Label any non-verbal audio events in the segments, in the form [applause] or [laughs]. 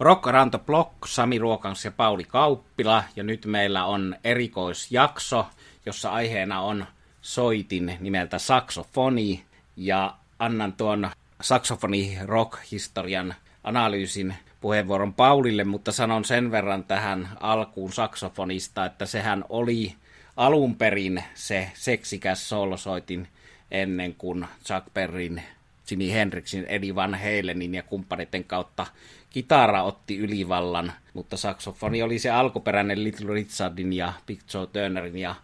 Rock the Block, Sami Ruokans ja Pauli Kauppila. Ja nyt meillä on erikoisjakso, jossa aiheena on soitin nimeltä saksofoni. Ja annan tuon saksofoni rock-historian analyysin puheenvuoron Paulille, mutta sanon sen verran tähän alkuun saksofonista, että sehän oli alun perin se seksikäs solosoitin ennen kuin Chuck Berryn, Jimi Hendrixin, Eddie Van Halenin ja kumppaneiden kautta kitara otti ylivallan, mutta saksofoni oli se alkuperäinen Little Richardin ja Big Joe Turnerin ja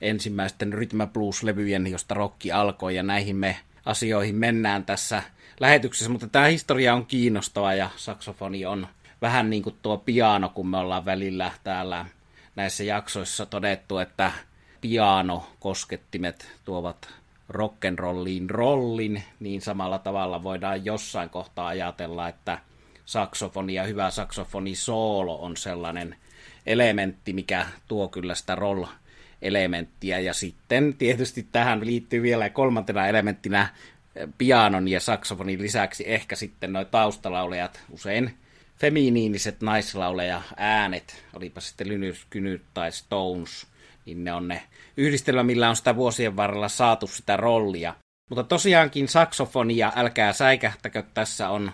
ensimmäisten Rhythm Blues-levyjen, josta rokki alkoi, ja näihin me asioihin mennään tässä lähetyksessä, mutta tämä historia on kiinnostava ja saksofoni on vähän niin kuin tuo piano, kun me ollaan välillä täällä näissä jaksoissa todettu, että piano koskettimet tuovat rock'n'rolliin rollin, niin samalla tavalla voidaan jossain kohtaa ajatella, että saksofoni ja hyvä saksofoni soolo on sellainen elementti, mikä tuo kyllä sitä roll elementtiä. Ja sitten tietysti tähän liittyy vielä kolmantena elementtinä pianon ja saksofonin lisäksi ehkä sitten noin taustalaulejat, usein feminiiniset naislauleja äänet, olipa sitten Lynyrd tai Stones, niin ne on ne yhdistelmä, millä on sitä vuosien varrella saatu sitä rollia. Mutta tosiaankin saksofonia, älkää säikähtäkö, tässä on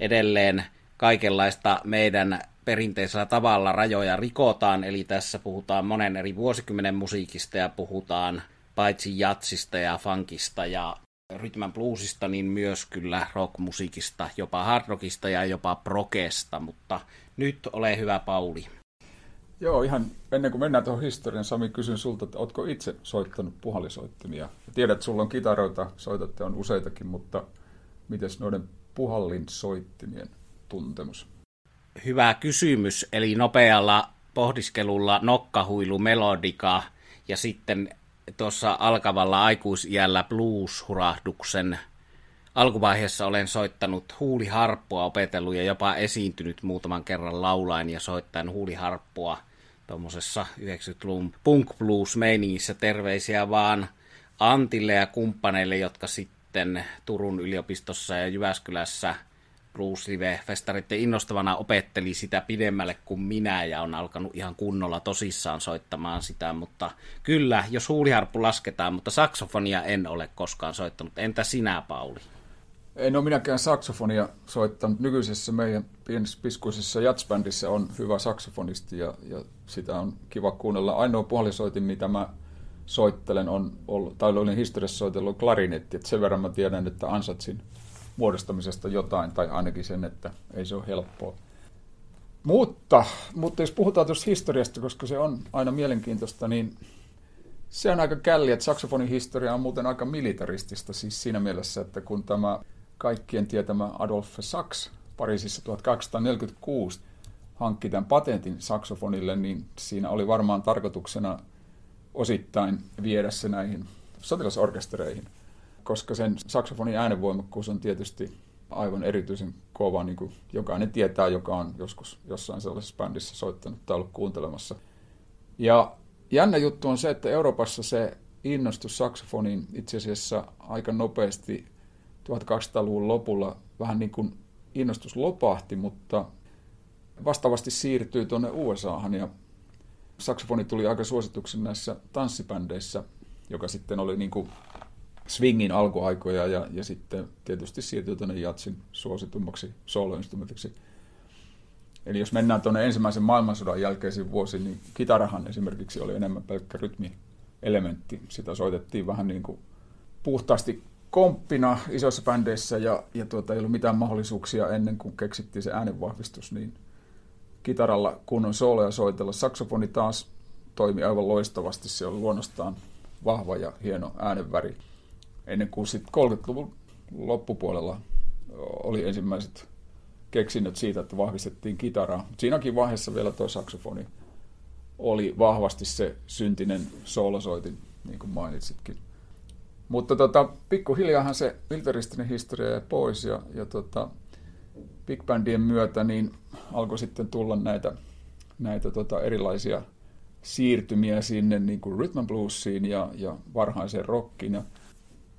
edelleen kaikenlaista meidän perinteisellä tavalla rajoja rikotaan, eli tässä puhutaan monen eri vuosikymmenen musiikista ja puhutaan paitsi jatsista ja funkista ja rytmän bluesista, niin myös kyllä rockmusiikista, jopa hardrockista ja jopa prokesta, mutta nyt ole hyvä Pauli. Joo, ihan ennen kuin mennään tuohon historian, Sami, kysyn sulta, että oletko itse soittanut puhallisoittimia? Tiedät, että sulla on kitaroita, soitatte on useitakin, mutta miten noiden puhallinsoittimien tuntemus? Hyvä kysymys, eli nopealla pohdiskelulla nokkahuilu melodika ja sitten tuossa alkavalla aikuisiällä blues-hurahduksen alkuvaiheessa olen soittanut huuliharppua, opetellut ja jopa esiintynyt muutaman kerran laulain ja soittaen huuliharppua tuommoisessa 90-luvun punk blues meiningissä. Terveisiä vaan Antille ja kumppaneille, jotka sitten Turun yliopistossa ja Jyväskylässä – Blues Live-festareiden innostavana opetteli sitä pidemmälle kuin minä ja on alkanut ihan kunnolla tosissaan soittamaan sitä, mutta kyllä, jos huuliharppu lasketaan, mutta saksofonia en ole koskaan soittanut. Entä sinä, Pauli? En ole minäkään saksofonia soittanut. Nykyisessä meidän pienessä piskuisessa jatsbändissä on hyvä saksofonisti ja, ja sitä on kiva kuunnella. Ainoa puolisoitin, mitä mä soittelen, on ollut, tai olin historiassa soitellut klarinetti, että sen verran mä tiedän, että ansatsin muodostamisesta jotain, tai ainakin sen, että ei se ole helppoa. Mutta, mutta jos puhutaan tuosta historiasta, koska se on aina mielenkiintoista, niin se on aika källi, että saksofonin historia on muuten aika militaristista, siis siinä mielessä, että kun tämä kaikkien tietämä Adolf Sachs Pariisissa 1846 hankki tämän patentin saksofonille, niin siinä oli varmaan tarkoituksena osittain viedä se näihin sotilasorkestereihin koska sen saksofonin äänenvoimakkuus on tietysti aivan erityisen kova, niin kuin jokainen tietää, joka on joskus jossain sellaisessa bändissä soittanut tai ollut kuuntelemassa. Ja jännä juttu on se, että Euroopassa se innostus saksofoniin itse asiassa aika nopeasti 1200-luvun lopulla vähän niin kuin innostus lopahti, mutta vastaavasti siirtyi tuonne USAhan ja saksofoni tuli aika suosituksi näissä tanssibändeissä, joka sitten oli niin kuin swingin alkuaikoja ja, ja sitten tietysti siirtyi tuonne jatsin suositummaksi soloinstrumentiksi. Eli jos mennään tuonne ensimmäisen maailmansodan jälkeisiin vuosiin, niin kitarahan esimerkiksi oli enemmän pelkkä rytmielementti. Sitä soitettiin vähän niin kuin puhtaasti komppina isoissa bändeissä ja, ja tuota, ei ollut mitään mahdollisuuksia ennen kuin keksittiin se äänenvahvistus, niin kitaralla kunnon sooloja soitella. Saksofoni taas toimi aivan loistavasti, se oli luonnostaan vahva ja hieno äänenväri ennen kuin sitten 30-luvun loppupuolella oli ensimmäiset keksinnöt siitä, että vahvistettiin kitaraa. Siinäkin vaiheessa vielä tuo saksofoni oli vahvasti se syntinen soolosoitin, niin kuin mainitsitkin. Mutta tota, pikkuhiljaahan se miltaristinen historia jäi pois ja, ja tota, big bandien myötä niin alkoi sitten tulla näitä, näitä tota erilaisia siirtymiä sinne niin kuin rhythm bluesiin ja, ja varhaiseen rockiin. Ja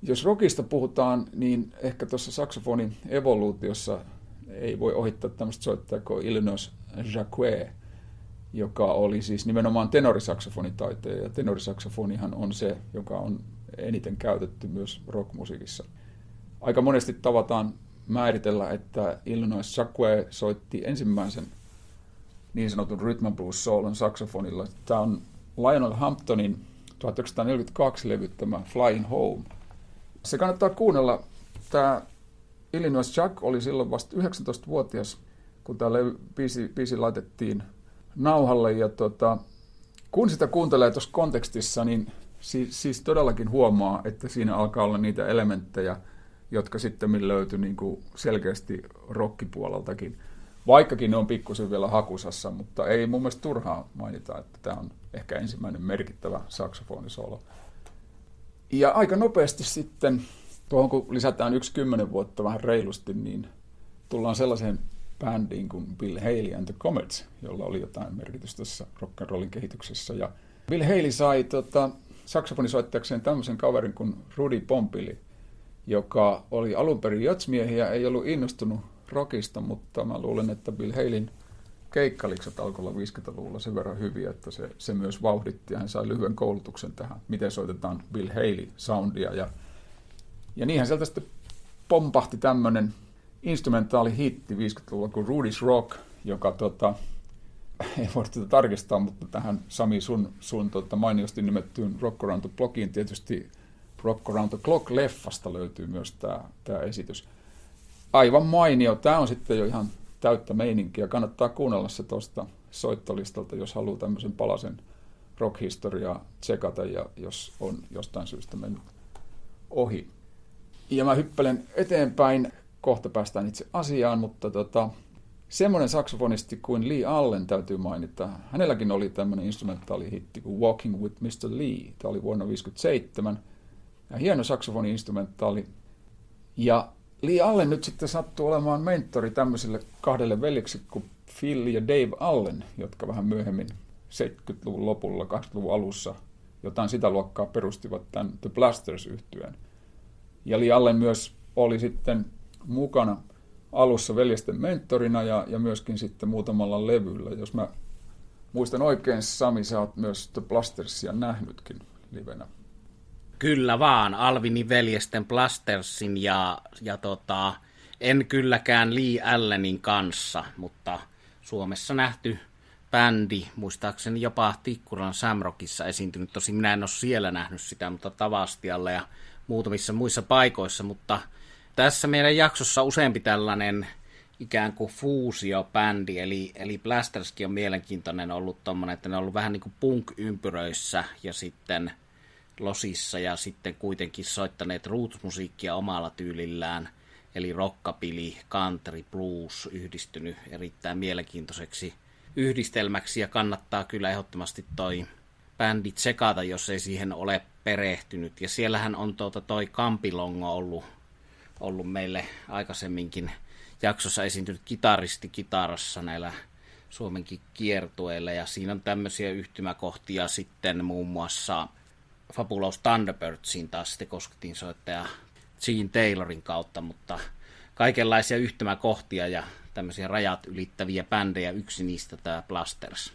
jos rockista puhutaan, niin ehkä tuossa saksofonin evoluutiossa ei voi ohittaa tämmöistä soittajaa kuin Illinois Jacquet, joka oli siis nimenomaan tenorisaksofonitaiteja, ja tenorisaksofonihan on se, joka on eniten käytetty myös rockmusiikissa. Aika monesti tavataan määritellä, että Illinois Jacquet soitti ensimmäisen niin sanotun rhythm and blues soulon saksofonilla. Tämä on Lionel Hamptonin 1942 levyttämä Flying Home. Se kannattaa kuunnella. Tämä Illinois Jack oli silloin vasta 19-vuotias, kun tämä biisi, biisi laitettiin nauhalle. Ja tota, kun sitä kuuntelee tuossa kontekstissa, niin siis, siis todellakin huomaa, että siinä alkaa olla niitä elementtejä, jotka sitten löytyi niin kuin selkeästi rokkipuoleltakin. Vaikkakin ne on pikkusen vielä hakusassa, mutta ei mun mielestä turhaa mainita, että tämä on ehkä ensimmäinen merkittävä saksofonisolo. Ja aika nopeasti sitten, tuohon kun lisätään yksi kymmenen vuotta vähän reilusti, niin tullaan sellaiseen bändiin kuin Bill Haley and the Comets, jolla oli jotain merkitystä tässä rock'n'rollin kehityksessä. Ja Bill Haley sai tota, saksofonisoittajakseen tämmöisen kaverin kuin Rudy Pompili, joka oli alun perin jotsmiehiä, ei ollut innostunut rockista, mutta mä luulen, että Bill Haleyn keikkalikset alkoi olla 50-luvulla sen verran hyviä, että se, se myös vauhditti ja hän sai lyhyen koulutuksen tähän, miten soitetaan Bill Haley-soundia. Ja, ja niinhän sieltä sitten pompahti tämmöinen instrumentaali hitti 50-luvulla kuin Rudy's Rock, joka tota, ei voi tätä tarkistaa, mutta tähän Sami sun, sun tota, mainiosti nimettyyn Rock Around the Blockiin tietysti Rock Around the Clock-leffasta löytyy myös tämä, tämä esitys. Aivan mainio. Tämä on sitten jo ihan täyttä meininkiä. Kannattaa kuunnella se tuosta soittolistalta, jos haluaa tämmöisen palasen rockhistoriaa tsekata ja jos on jostain syystä mennyt ohi. Ja mä hyppelen eteenpäin, kohta päästään itse asiaan, mutta tota, semmoinen saksofonisti kuin Lee Allen täytyy mainita. Hänelläkin oli tämmöinen instrumentaalihitti kuin Walking with Mr. Lee. Tämä oli vuonna 1957. Ja hieno saksofoni-instrumentaali. Ja Lee Allen nyt sitten sattuu olemaan mentori tämmöisille kahdelle veljeksi kuin Phil ja Dave Allen, jotka vähän myöhemmin 70-luvun lopulla, 80-luvun alussa jotain sitä luokkaa perustivat tämän The Blasters yhtyeen. Ja Lee Allen myös oli sitten mukana alussa veljesten mentorina ja, ja myöskin sitten muutamalla levyllä. Jos mä muistan oikein, Sami, sä oot myös The Blastersia nähnytkin livenä. Kyllä vaan, Alvinin veljesten Blastersin ja, ja tota, en kylläkään Lee Allenin kanssa, mutta Suomessa nähty bändi, muistaakseni jopa Tikkuran Samrockissa esiintynyt. Tosi minä en ole siellä nähnyt sitä, mutta Tavastialla ja muutamissa muissa paikoissa, mutta tässä meidän jaksossa useampi tällainen ikään kuin fuusiobändi, eli, eli Blasterskin on mielenkiintoinen ollut tommonen, että ne on ollut vähän niin kuin punk-ympyröissä ja sitten losissa ja sitten kuitenkin soittaneet roots-musiikkia omalla tyylillään, eli rockabilly, country, blues yhdistynyt erittäin mielenkiintoiseksi yhdistelmäksi ja kannattaa kyllä ehdottomasti toi bändi tsekata, jos ei siihen ole perehtynyt. Ja siellähän on tuota toi Kampilongo ollut, ollut meille aikaisemminkin jaksossa esiintynyt kitaristi kitarassa näillä Suomenkin kiertueilla ja siinä on tämmöisiä yhtymäkohtia sitten muun muassa Fabulous Thunderbirdsiin taas sitten koskettiin soittaja Gene Taylorin kautta, mutta kaikenlaisia yhtymäkohtia ja tämmöisiä rajat ylittäviä bändejä, yksi niistä tämä Blasters.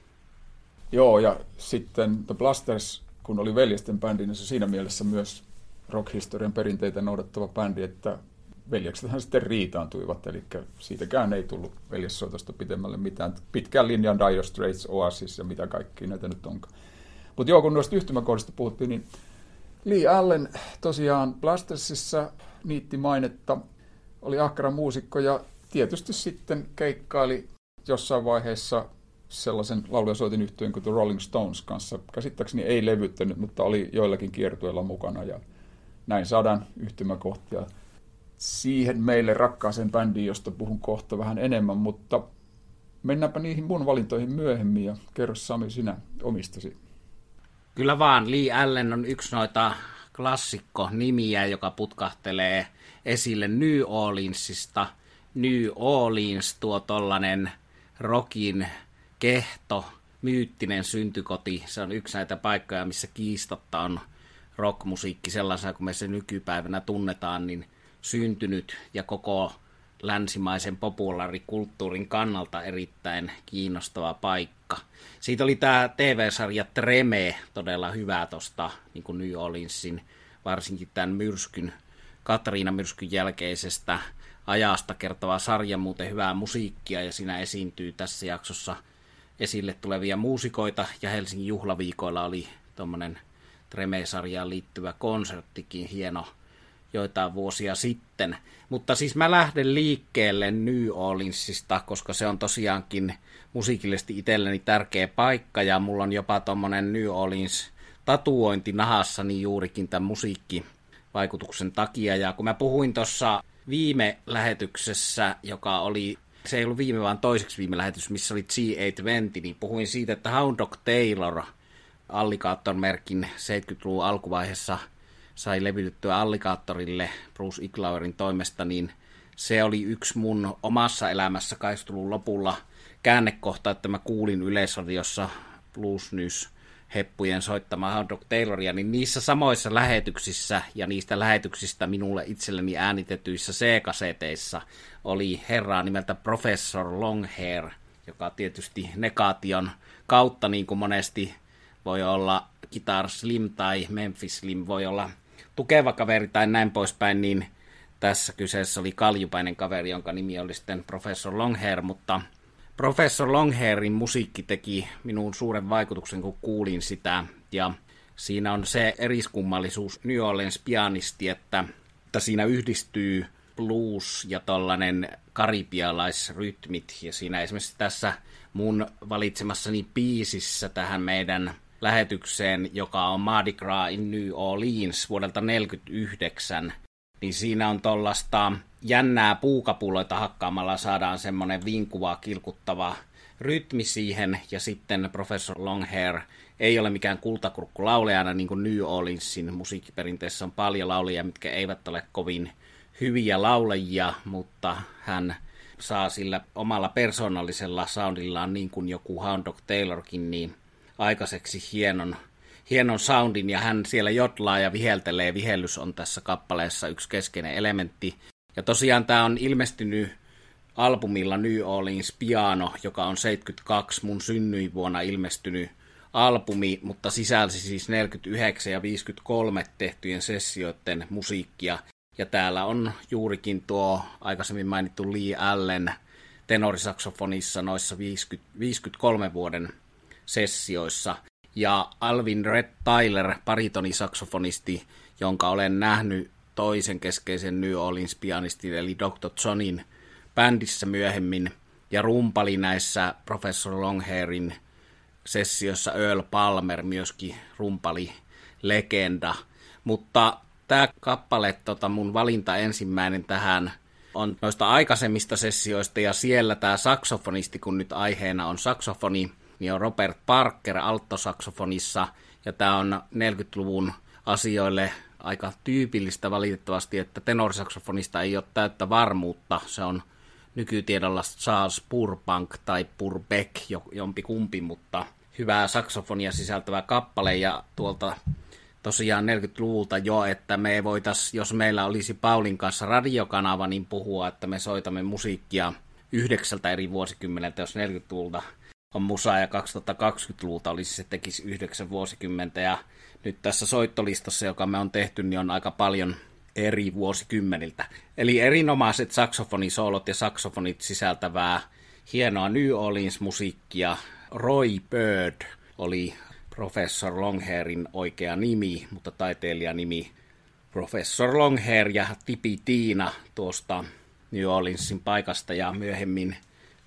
Joo, ja sitten The Blasters, kun oli veljesten bändi, niin se siinä mielessä myös rockhistorian perinteitä noudattava bändi, että veljeksethän sitten riitaantuivat, eli siitäkään ei tullut veljessoitosta pitemmälle mitään. Pitkään linjan Dire Straits, Oasis ja mitä kaikki näitä nyt onkaan. Mutta joo, kun noista yhtymäkohdista puhuttiin, niin Lee Allen tosiaan Blastersissa niitti mainetta, oli ahkera muusikko ja tietysti sitten keikkaili jossain vaiheessa sellaisen laulujasoitin yhtyeen kuin The Rolling Stones kanssa. Käsittääkseni ei levyttänyt, mutta oli joillakin kiertueilla mukana ja näin saadaan yhtymäkohtia siihen meille rakkaaseen bändiin, josta puhun kohta vähän enemmän, mutta mennäänpä niihin mun valintoihin myöhemmin ja kerro Sami sinä omistasi. Kyllä vaan, Lee Allen on yksi noita klassikko-nimiä, joka putkahtelee esille New Orleansista. New Orleans, tuo tollanen rockin kehto, myyttinen syntykoti. Se on yksi näitä paikkoja, missä kiistatta on rockmusiikki sellaisena kuin me se nykypäivänä tunnetaan, niin syntynyt ja koko länsimaisen populaarikulttuurin kannalta erittäin kiinnostava paikka. Siitä oli tämä TV-sarja Treme todella hyvä tuosta niin New Orleansin, varsinkin tämän myrskyn, Katriina myrskyn jälkeisestä ajasta kertova sarja, muuten hyvää musiikkia ja siinä esiintyy tässä jaksossa esille tulevia muusikoita ja Helsingin juhlaviikoilla oli tuommoinen Treme-sarjaan liittyvä konserttikin hieno joitain vuosia sitten. Mutta siis mä lähden liikkeelle New Orleansista, koska se on tosiaankin musiikillisesti itselleni tärkeä paikka ja mulla on jopa tommonen New Orleans tatuointi nahassani juurikin tämän musiikkivaikutuksen takia. Ja kun mä puhuin tuossa viime lähetyksessä, joka oli, se ei ollut viime vaan toiseksi viime lähetys, missä oli G820, niin puhuin siitä, että Hound Dog Taylor, Alligator-merkin 70-luvun alkuvaiheessa – sai levytettyä Alligaattorille Bruce Iglauerin toimesta, niin se oli yksi mun omassa elämässä kaistulun lopulla käännekohta, että mä kuulin Yleisradiossa Blues News heppujen soittamaa Hound Dog Tayloria, niin niissä samoissa lähetyksissä ja niistä lähetyksistä minulle itselleni äänitetyissä C-kaseteissa oli herraa nimeltä Professor Longhair, joka tietysti negaation kautta, niin kuin monesti voi olla Guitar Slim tai Memphis Slim, voi olla tukeva kaveri tai näin poispäin, niin tässä kyseessä oli kaljupäinen kaveri, jonka nimi oli sitten Professor Longhair, mutta Professor Longhairin musiikki teki minuun suuren vaikutuksen, kun kuulin sitä, ja siinä on se eriskummallisuus New Orleans pianisti, että, että siinä yhdistyy blues ja tollanen karibialaisrytmit, ja siinä esimerkiksi tässä mun valitsemassani biisissä tähän meidän lähetykseen, joka on Mardi Gras in New Orleans vuodelta 1949, niin siinä on tuollaista jännää puukapuloita hakkaamalla saadaan semmoinen vinkuva, kilkuttava rytmi siihen, ja sitten Professor Longhair ei ole mikään kultakurkku laulajana, niin kuin New Orleansin musiikkiperinteessä on paljon laulajia, mitkä eivät ole kovin hyviä laulajia, mutta hän saa sillä omalla persoonallisella soundillaan, niin kuin joku Hound Dog Taylorkin, niin aikaiseksi hienon, hienon soundin ja hän siellä jotlaa ja viheltelee. Vihellys on tässä kappaleessa yksi keskeinen elementti. Ja tosiaan tämä on ilmestynyt albumilla New Orleans Piano, joka on 72 mun synnyinvuonna ilmestynyt albumi, mutta sisälsi siis 49 ja 53 tehtyjen sessioiden musiikkia. Ja täällä on juurikin tuo aikaisemmin mainittu Lee Allen tenorisaksofonissa noissa 50, 53 vuoden sessioissa. Ja Alvin Red Tyler, baritonisaksofonisti, jonka olen nähnyt toisen keskeisen New Orleans pianistin, eli Dr. Johnin bändissä myöhemmin, ja rumpali näissä Professor Longhairin sessiossa Earl Palmer, myöskin rumpali legenda. Mutta tämä kappale, tota mun valinta ensimmäinen tähän, on noista aikaisemmista sessioista, ja siellä tämä saksofonisti, kun nyt aiheena on saksofoni, niin on Robert Parker alttosaksofonissa, ja tämä on 40-luvun asioille aika tyypillistä valitettavasti, että tenorisaksofonista ei ole täyttä varmuutta. Se on nykytiedolla Charles Purbank tai Purbeck, jompi kumpi, mutta hyvää saksofonia sisältävä kappale ja tuolta tosiaan 40-luvulta jo, että me voitaisiin, jos meillä olisi Paulin kanssa radiokanava, niin puhua, että me soitamme musiikkia yhdeksältä eri vuosikymmeneltä, jos 40-luvulta on musa ja 2020-luvulta olisi se tekisi yhdeksän vuosikymmentä ja nyt tässä soittolistassa, joka me on tehty, niin on aika paljon eri vuosikymmeniltä. Eli erinomaiset saksofonisoolot ja saksofonit sisältävää hienoa New Orleans-musiikkia. Roy Bird oli Professor Longhairin oikea nimi, mutta taiteilijan nimi Professor Longhair ja Tipi Tiina tuosta New Orleansin paikasta ja myöhemmin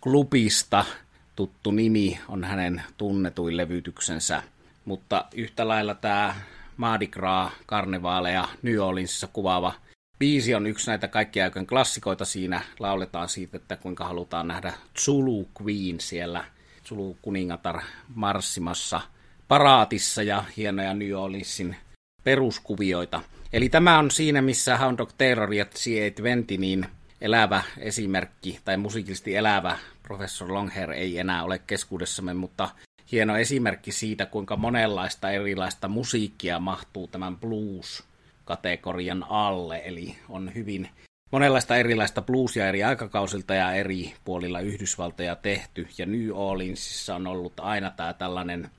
klubista – tuttu nimi on hänen tunnetuin levytyksensä, mutta yhtä lailla tämä Mardi Gras, karnevaaleja New Orleansissa kuvaava biisi on yksi näitä kaikkia aikojen klassikoita. Siinä lauletaan siitä, että kuinka halutaan nähdä Zulu Queen siellä, Zulu kuningatar marssimassa paraatissa ja hienoja New Orleansin peruskuvioita. Eli tämä on siinä, missä Hound Dog Taylor ja C820 niin elävä esimerkki tai musiikillisesti elävä professor Longhair ei enää ole keskuudessamme, mutta hieno esimerkki siitä, kuinka monenlaista erilaista musiikkia mahtuu tämän blues-kategorian alle, eli on hyvin monenlaista erilaista bluesia eri aikakausilta ja eri puolilla Yhdysvaltoja tehty. Ja New Orleansissa on ollut aina tämä tällainen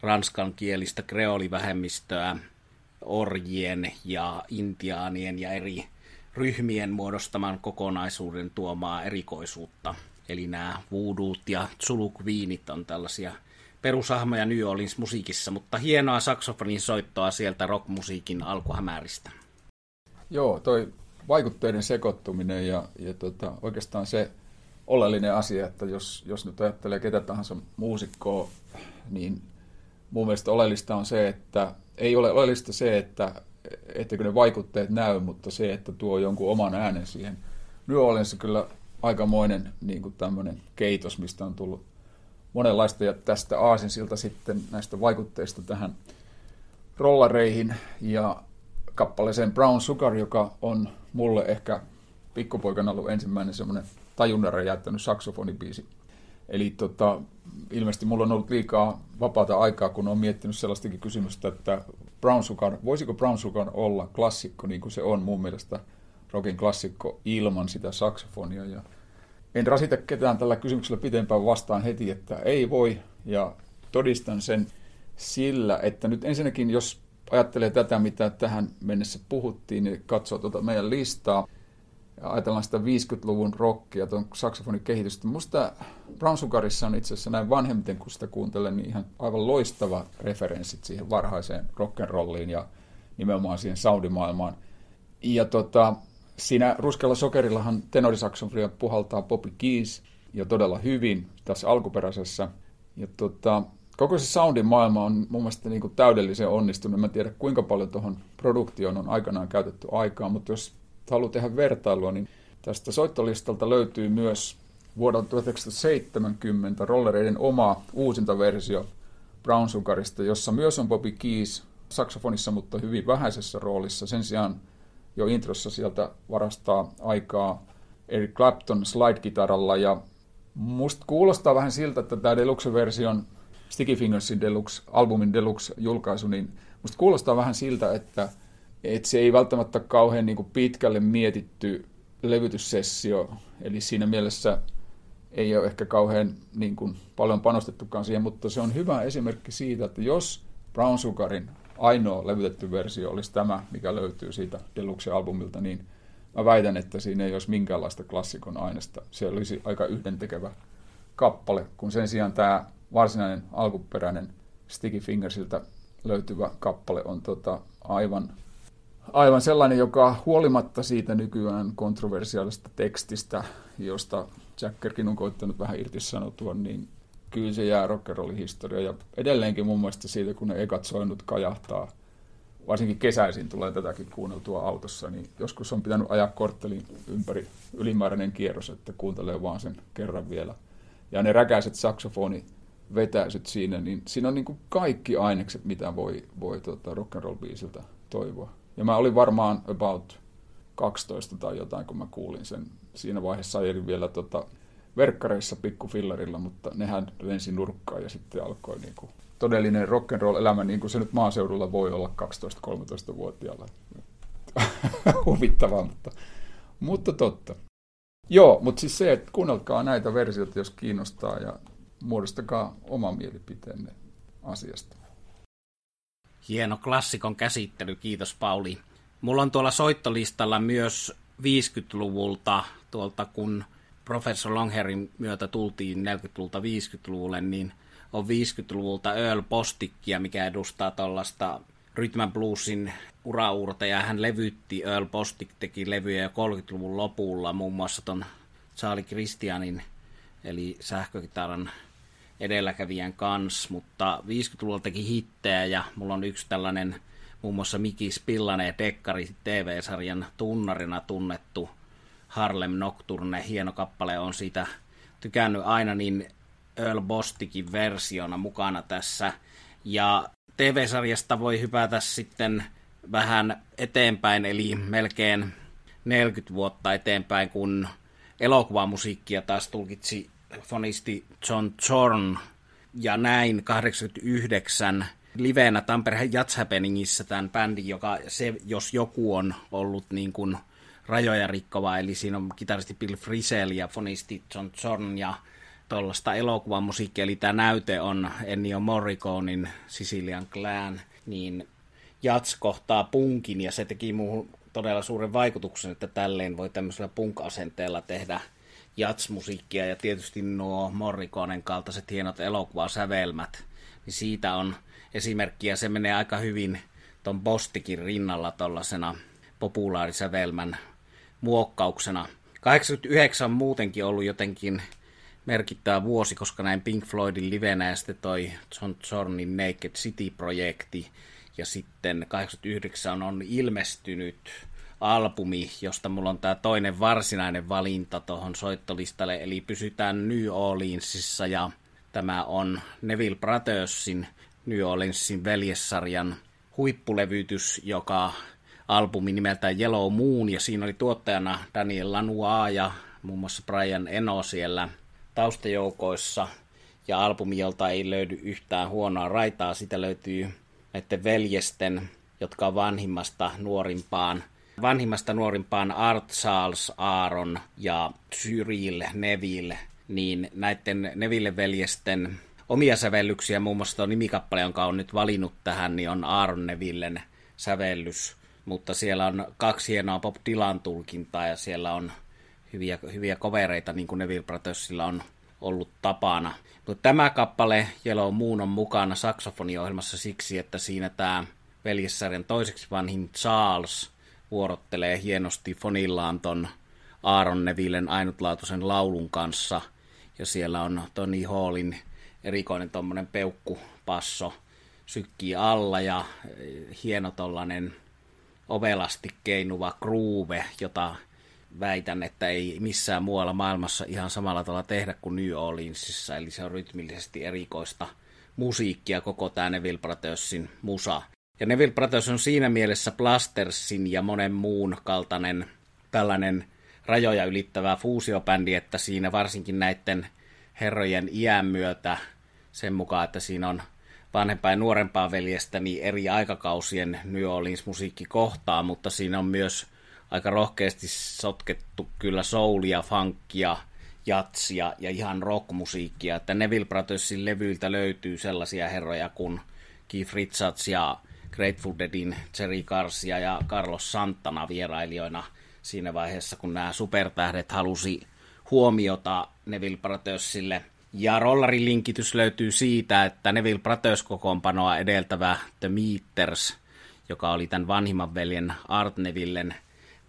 ranskan kielistä kreolivähemmistöä, orjien ja intiaanien ja eri ryhmien muodostaman kokonaisuuden tuomaa erikoisuutta. Eli nämä voodoo't ja sulukviinit on tällaisia perusahmoja New Orleans musiikissa, mutta hienoa saksofonin soittoa sieltä rockmusiikin alkuhämäristä. Joo, toi vaikutteiden sekoittuminen ja, ja tota, oikeastaan se oleellinen asia, että jos, jos nyt ajattelee ketä tahansa muusikkoa, niin mun mielestä oleellista on se, että ei ole oleellista se, että etteikö ne vaikutteet näy, mutta se, että tuo jonkun oman äänen siihen. New Orleans kyllä aikamoinen niin kuin tämmöinen keitos, mistä on tullut monenlaista, ja tästä aasinsilta sitten näistä vaikutteista tähän rollareihin ja kappaleeseen Brown Sugar, joka on mulle ehkä pikkupoikana ollut ensimmäinen semmoinen tajunnara jättänyt saksofonibiisi. Eli tota, ilmeisesti mulla on ollut liikaa vapaata aikaa, kun on miettinyt sellaistakin kysymystä, että Brown Sugar, voisiko Brown Sugar olla klassikko, niin kuin se on mun mielestä rockin klassikko ilman sitä saksofonia. Ja en rasita ketään tällä kysymyksellä pitempään vastaan heti, että ei voi, ja todistan sen sillä, että nyt ensinnäkin, jos ajattelee tätä, mitä tähän mennessä puhuttiin, niin katsoo tuota meidän listaa, ja ajatellaan sitä 50-luvun rockia, tuon saksofonin kehitystä. Musta Brown Sugarissa on itse asiassa näin vanhemmiten, kun sitä kuuntelen, niin ihan aivan loistava referenssit siihen varhaiseen rock'n'rolliin ja nimenomaan siihen saudimaailmaan. Ja tota, siinä ruskella sokerillahan tenorisaksofonia puhaltaa Bobby Keys jo todella hyvin tässä alkuperäisessä. Ja tota, koko se soundin maailma on mun mielestä niin kuin täydellisen onnistunut. En tiedä kuinka paljon tuohon produktioon on aikanaan käytetty aikaa, mutta jos haluaa tehdä vertailua, niin tästä soittolistalta löytyy myös vuodelta 1970 rollereiden oma uusinta versio Brown Sugarista, jossa myös on Bobby Keys saksofonissa, mutta hyvin vähäisessä roolissa. Sen sijaan jo introssa sieltä varastaa aikaa Eric Clapton slide-kitaralla. Ja musta kuulostaa vähän siltä, että tämä Deluxe-version Sticky Fingersin Deluxe, albumin Deluxe-julkaisu, niin musta kuulostaa vähän siltä, että et se ei välttämättä kauhean niin kuin pitkälle mietitty levytyssessio, eli siinä mielessä ei ole ehkä kauhean niin kuin, paljon panostettukaan siihen, mutta se on hyvä esimerkki siitä, että jos Brown Sugarin ainoa levytetty versio olisi tämä, mikä löytyy siitä Deluxe-albumilta, niin mä väitän, että siinä ei olisi minkäänlaista klassikon aineesta. Se olisi aika yhdentekevä kappale, kun sen sijaan tämä varsinainen alkuperäinen Sticky Fingersiltä löytyvä kappale on tota aivan aivan sellainen, joka huolimatta siitä nykyään kontroversiaalista tekstistä, josta Jackerkin on koittanut vähän irtisanoutua, niin kyllä se jää rockerollin Ja edelleenkin mun mielestä siitä, kun ne ekat soinnut kajahtaa, varsinkin kesäisin tulee tätäkin kuunneltua autossa, niin joskus on pitänyt ajaa korttelin ympäri ylimääräinen kierros, että kuuntelee vaan sen kerran vielä. Ja ne räkäiset saksofoni vetäisyt siinä, niin siinä on niin kuin kaikki ainekset, mitä voi, voi tota rock'n'roll-biisiltä toivoa. Ja mä olin varmaan about 12 tai jotain, kun mä kuulin sen. Siinä vaiheessa ajelin vielä tota, verkkareissa pikkufillerillä, mutta nehän lensi nurkkaan ja sitten alkoi niin kuin todellinen rock'n'roll-elämä, niin kuin se nyt maaseudulla voi olla 12-13-vuotiaalla. [laughs] Huvittavaa, mutta, mutta totta. Joo, mutta siis se, että kuunnelkaa näitä versioita, jos kiinnostaa, ja muodostakaa oma mielipiteenne asiasta. Hieno klassikon käsittely, kiitos Pauli. Mulla on tuolla soittolistalla myös 50-luvulta, tuolta kun Professor Longherin myötä tultiin 40-luvulta 50-luvulle, niin on 50-luvulta Earl Postickia, mikä edustaa tuollaista Rhythm Bluesin uraurta, hän levytti, Earl Postic teki levyjä jo 30-luvun lopulla, muun muassa ton Charlie Christianin, eli sähkökitaran edelläkävijän kanssa, mutta 50-luvulla teki hittejä ja mulla on yksi tällainen muun muassa Miki Spillanen Dekkari TV-sarjan tunnarina tunnettu Harlem Nocturne, hieno kappale on siitä tykännyt aina, niin Earl Bostikin versiona mukana tässä. Ja TV-sarjasta voi hypätä sitten vähän eteenpäin, eli melkein 40 vuotta eteenpäin, kun elokuvamusiikkia taas tulkitsi fonisti John Zorn ja näin 89 liveenä Tampereen Jazz Happeningissa tämän bändin, joka se, jos joku on ollut niin kuin rajoja rikkova, eli siinä on kitaristi Bill Frisell ja fonisti John Zorn ja tuollaista elokuvan musiikkia, eli tämä näyte on Ennio Morriconein Sicilian Clan, niin Jats kohtaa punkin, ja se teki muuhun todella suuren vaikutuksen, että tälleen voi tämmöisellä punk-asenteella tehdä jatsmusiikkia, ja tietysti nuo Morriconen kaltaiset hienot elokuvasävelmät, niin siitä on esimerkkiä, se menee aika hyvin ton Bostikin rinnalla tuollaisena populaarisävelmän muokkauksena. 89 on muutenkin ollut jotenkin merkittävä vuosi, koska näin Pink Floydin livenä ja sitten toi John Zornin Naked City-projekti. Ja sitten 89 on ilmestynyt albumi, josta mulla on tämä toinen varsinainen valinta tuohon soittolistalle, eli pysytään New Orleansissa ja tämä on Neville Brothersin New Orleansin veljessarjan huippulevytys, joka albumi nimeltään Yellow Moon, ja siinä oli tuottajana Daniel Lanois ja muun muassa Brian Eno siellä taustajoukoissa, ja albumi, jolta ei löydy yhtään huonoa raitaa, sitä löytyy näiden veljesten, jotka on vanhimmasta nuorimpaan, vanhimmasta nuorimpaan Art Charles Aaron ja Cyril Neville, niin näiden Neville-veljesten omia sävellyksiä, muun muassa tuo nimikappale, jonka on nyt valinnut tähän, niin on Aaron Nevillen sävellys, mutta siellä on kaksi hienoa Bob Dylan tulkintaa ja siellä on hyviä, hyviä kovereita, niin kuin Neville Brothersilla on ollut tapana. Mutta tämä kappale Yellow Moon on mukana saksofoniohjelmassa siksi, että siinä tämä veljessarjan toiseksi vanhin Charles vuorottelee hienosti fonillaan ton Aaron Nevillen ainutlaatuisen laulun kanssa. Ja siellä on Tony Hallin erikoinen tuommoinen peukkupasso sykkii alla ja hieno tollanen ovelasti keinuva groove, jota väitän, että ei missään muualla maailmassa ihan samalla tavalla tehdä kuin New Orleansissa, eli se on rytmillisesti erikoista musiikkia koko tämä Neville Brothersin musa. Ja Neville Brothers on siinä mielessä Plastersin ja monen muun kaltainen tällainen rajoja ylittävä fuusiobändi, että siinä varsinkin näiden herrojen iän myötä sen mukaan, että siinä on vanhempaa ja nuorempaa veljestä, niin eri aikakausien New Orleans musiikki kohtaa, mutta siinä on myös aika rohkeasti sotkettu kyllä soulia, funkia, jatsia ja ihan rockmusiikkia. Että Neville Brothersin levyiltä löytyy sellaisia herroja kuin Keith Richards ja Grateful Deadin Jerry Garcia ja Carlos Santana vierailijoina siinä vaiheessa, kun nämä supertähdet halusi huomiota Neville Brothersille. Ja rollarin linkitys löytyy siitä, että Neville Brothers kokoonpanoa edeltävä The Meters, joka oli tämän vanhimman veljen Art Nevillen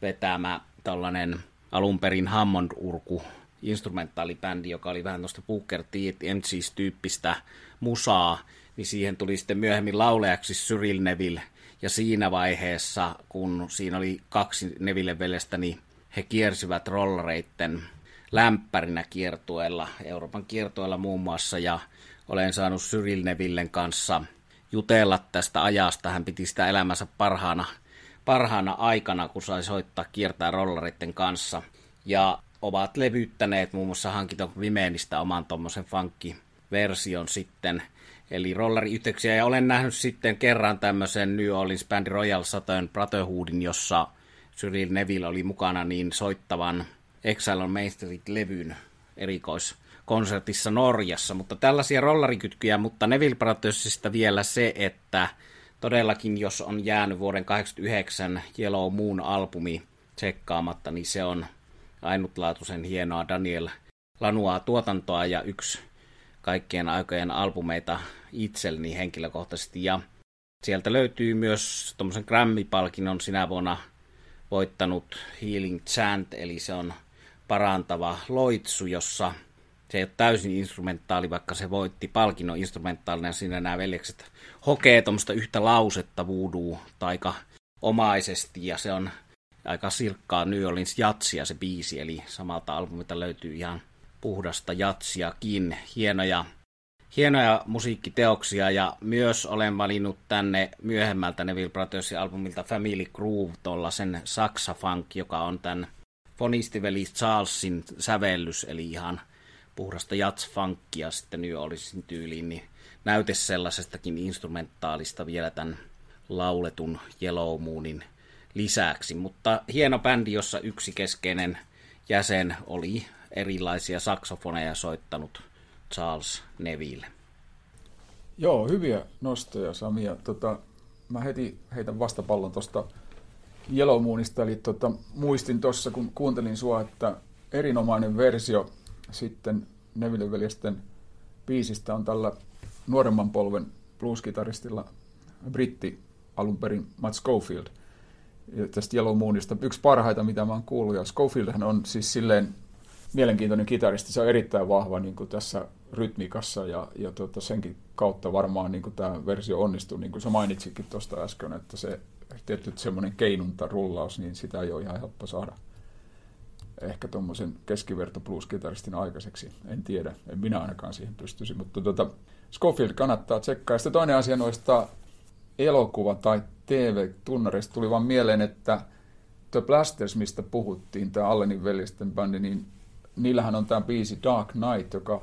vetämä tällainen alun perin Hammond-urku instrumentaalibändi, joka oli vähän tuosta Booker T. MCs-tyyppistä musaa, niin siihen tuli sitten myöhemmin lauleaksi Cyril Neville. Ja siinä vaiheessa, kun siinä oli kaksi Neville veljestä, niin he kiersivät rollareitten lämpärinä kiertueella, Euroopan kiertueella muun muassa, ja olen saanut Cyril Nevillen kanssa jutella tästä ajasta. Hän piti sitä elämänsä parhaana, parhaana aikana, kun sai soittaa kiertää rollaritten kanssa. Ja ovat levyttäneet muun muassa hankito Vimeenistä oman tuommoisen funkki-version sitten. Eli rollariyhteyksiä. Ja olen nähnyt sitten kerran tämmöisen New Orleans Band Royal Southern Brotherhoodin, jossa Cyril Neville oli mukana niin soittavan Exile on Main Street-levyn erikoiskonsertissa Norjassa, mutta tällaisia rollarikytkyjä, mutta Neville Brothersista vielä se, että todellakin jos on jäänyt vuoden 89 Yellow Moon albumi tsekkaamatta, niin se on ainutlaatuisen hienoa Daniel Lanua tuotantoa ja yksi kaikkien aikojen albumeita itselleni henkilökohtaisesti. Ja sieltä löytyy myös tuommoisen Grammy-palkinnon sinä vuonna voittanut Healing Chant, eli se on parantava loitsu, jossa se ei ole täysin instrumentaali, vaikka se voitti palkinnon instrumentaalinen. Siinä nämä veljekset hokee tuommoista yhtä lausetta voodoo taika omaisesti, ja se on aika silkkaa New Orleans jatsia se biisi, eli samalta albumilta löytyy ihan puhdasta jatsiakin. Hienoja, hienoja musiikkiteoksia, ja myös olen valinnut tänne myöhemmältä Neville Brothersin albumilta Family Groove, tuolla sen Saksa Funk, joka on tämän fonistiveli Charlesin sävellys, eli ihan puhdasta jazz-funkia sitten New Orleansin tyyliin, niin näyte sellaisestakin instrumentaalista vielä tämän lauletun Yellow Moonin lisäksi. Mutta hieno bändi, jossa yksi keskeinen jäsen oli erilaisia saksofoneja soittanut Charles Neville. Joo, hyviä nostoja Sami. Tota, mä heti heitän vastapallon tuosta Yellow Moonista, eli tota, muistin tuossa, kun kuuntelin sua, että erinomainen versio sitten Neville-veljesten biisistä on tällä nuoremman polven blues-kitaristilla britti alun perin Matt Schofield. Ja tästä Yellow Moonista yksi parhaita, mitä mä oon kuullut. Ja Schofieldhän on siis silleen mielenkiintoinen kitaristi. Se on erittäin vahva niin kuin tässä rytmikassa ja, ja tuota, senkin kautta varmaan niin kuin tämä versio onnistuu. Niin kuin sä mainitsikin tuosta äsken, että se tietty semmoinen keinunta rullaus, niin sitä ei ole ihan helppo saada ehkä tuommoisen keskiverto blues-kitaristin aikaiseksi. En tiedä, en minä ainakaan siihen pystyisi, mutta tuota, Schofield kannattaa tsekkaa. Sitten toinen asia noista elokuva- tai TV-tunnareista tuli vaan mieleen, että The Blasters, mistä puhuttiin, tämä Allenin veljesten bändi, niin niillähän on tämä biisi Dark Knight, joka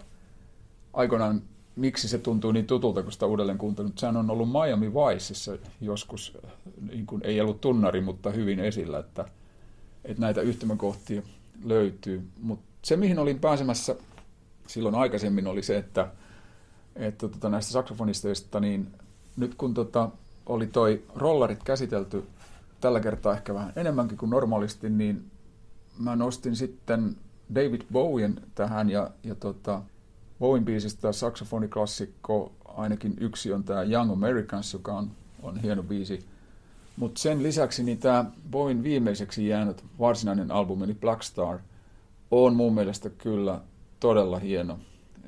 aikoinaan, miksi se tuntuu niin tutulta, kun sitä uudelleen kuuntelut, sehän on ollut Miami Viceissa joskus, niin kuin, ei ollut tunnari, mutta hyvin esillä, että, että näitä yhtymäkohtia löytyy. Mutta se, mihin olin pääsemässä silloin aikaisemmin, oli se, että, että tota, näistä saksofonisteista, niin nyt kun tota, oli toi rollarit käsitelty tällä kertaa ehkä vähän enemmänkin kuin normaalisti, niin mä nostin sitten David Bowen tähän ja, ja tota, Bowen biisistä saksofoniklassikko, ainakin yksi on tämä Young Americans, joka on, on hieno biisi. Mutta sen lisäksi niin tämä Bowen viimeiseksi jäänyt varsinainen albumi, eli Black Star, on mun mielestä kyllä todella hieno.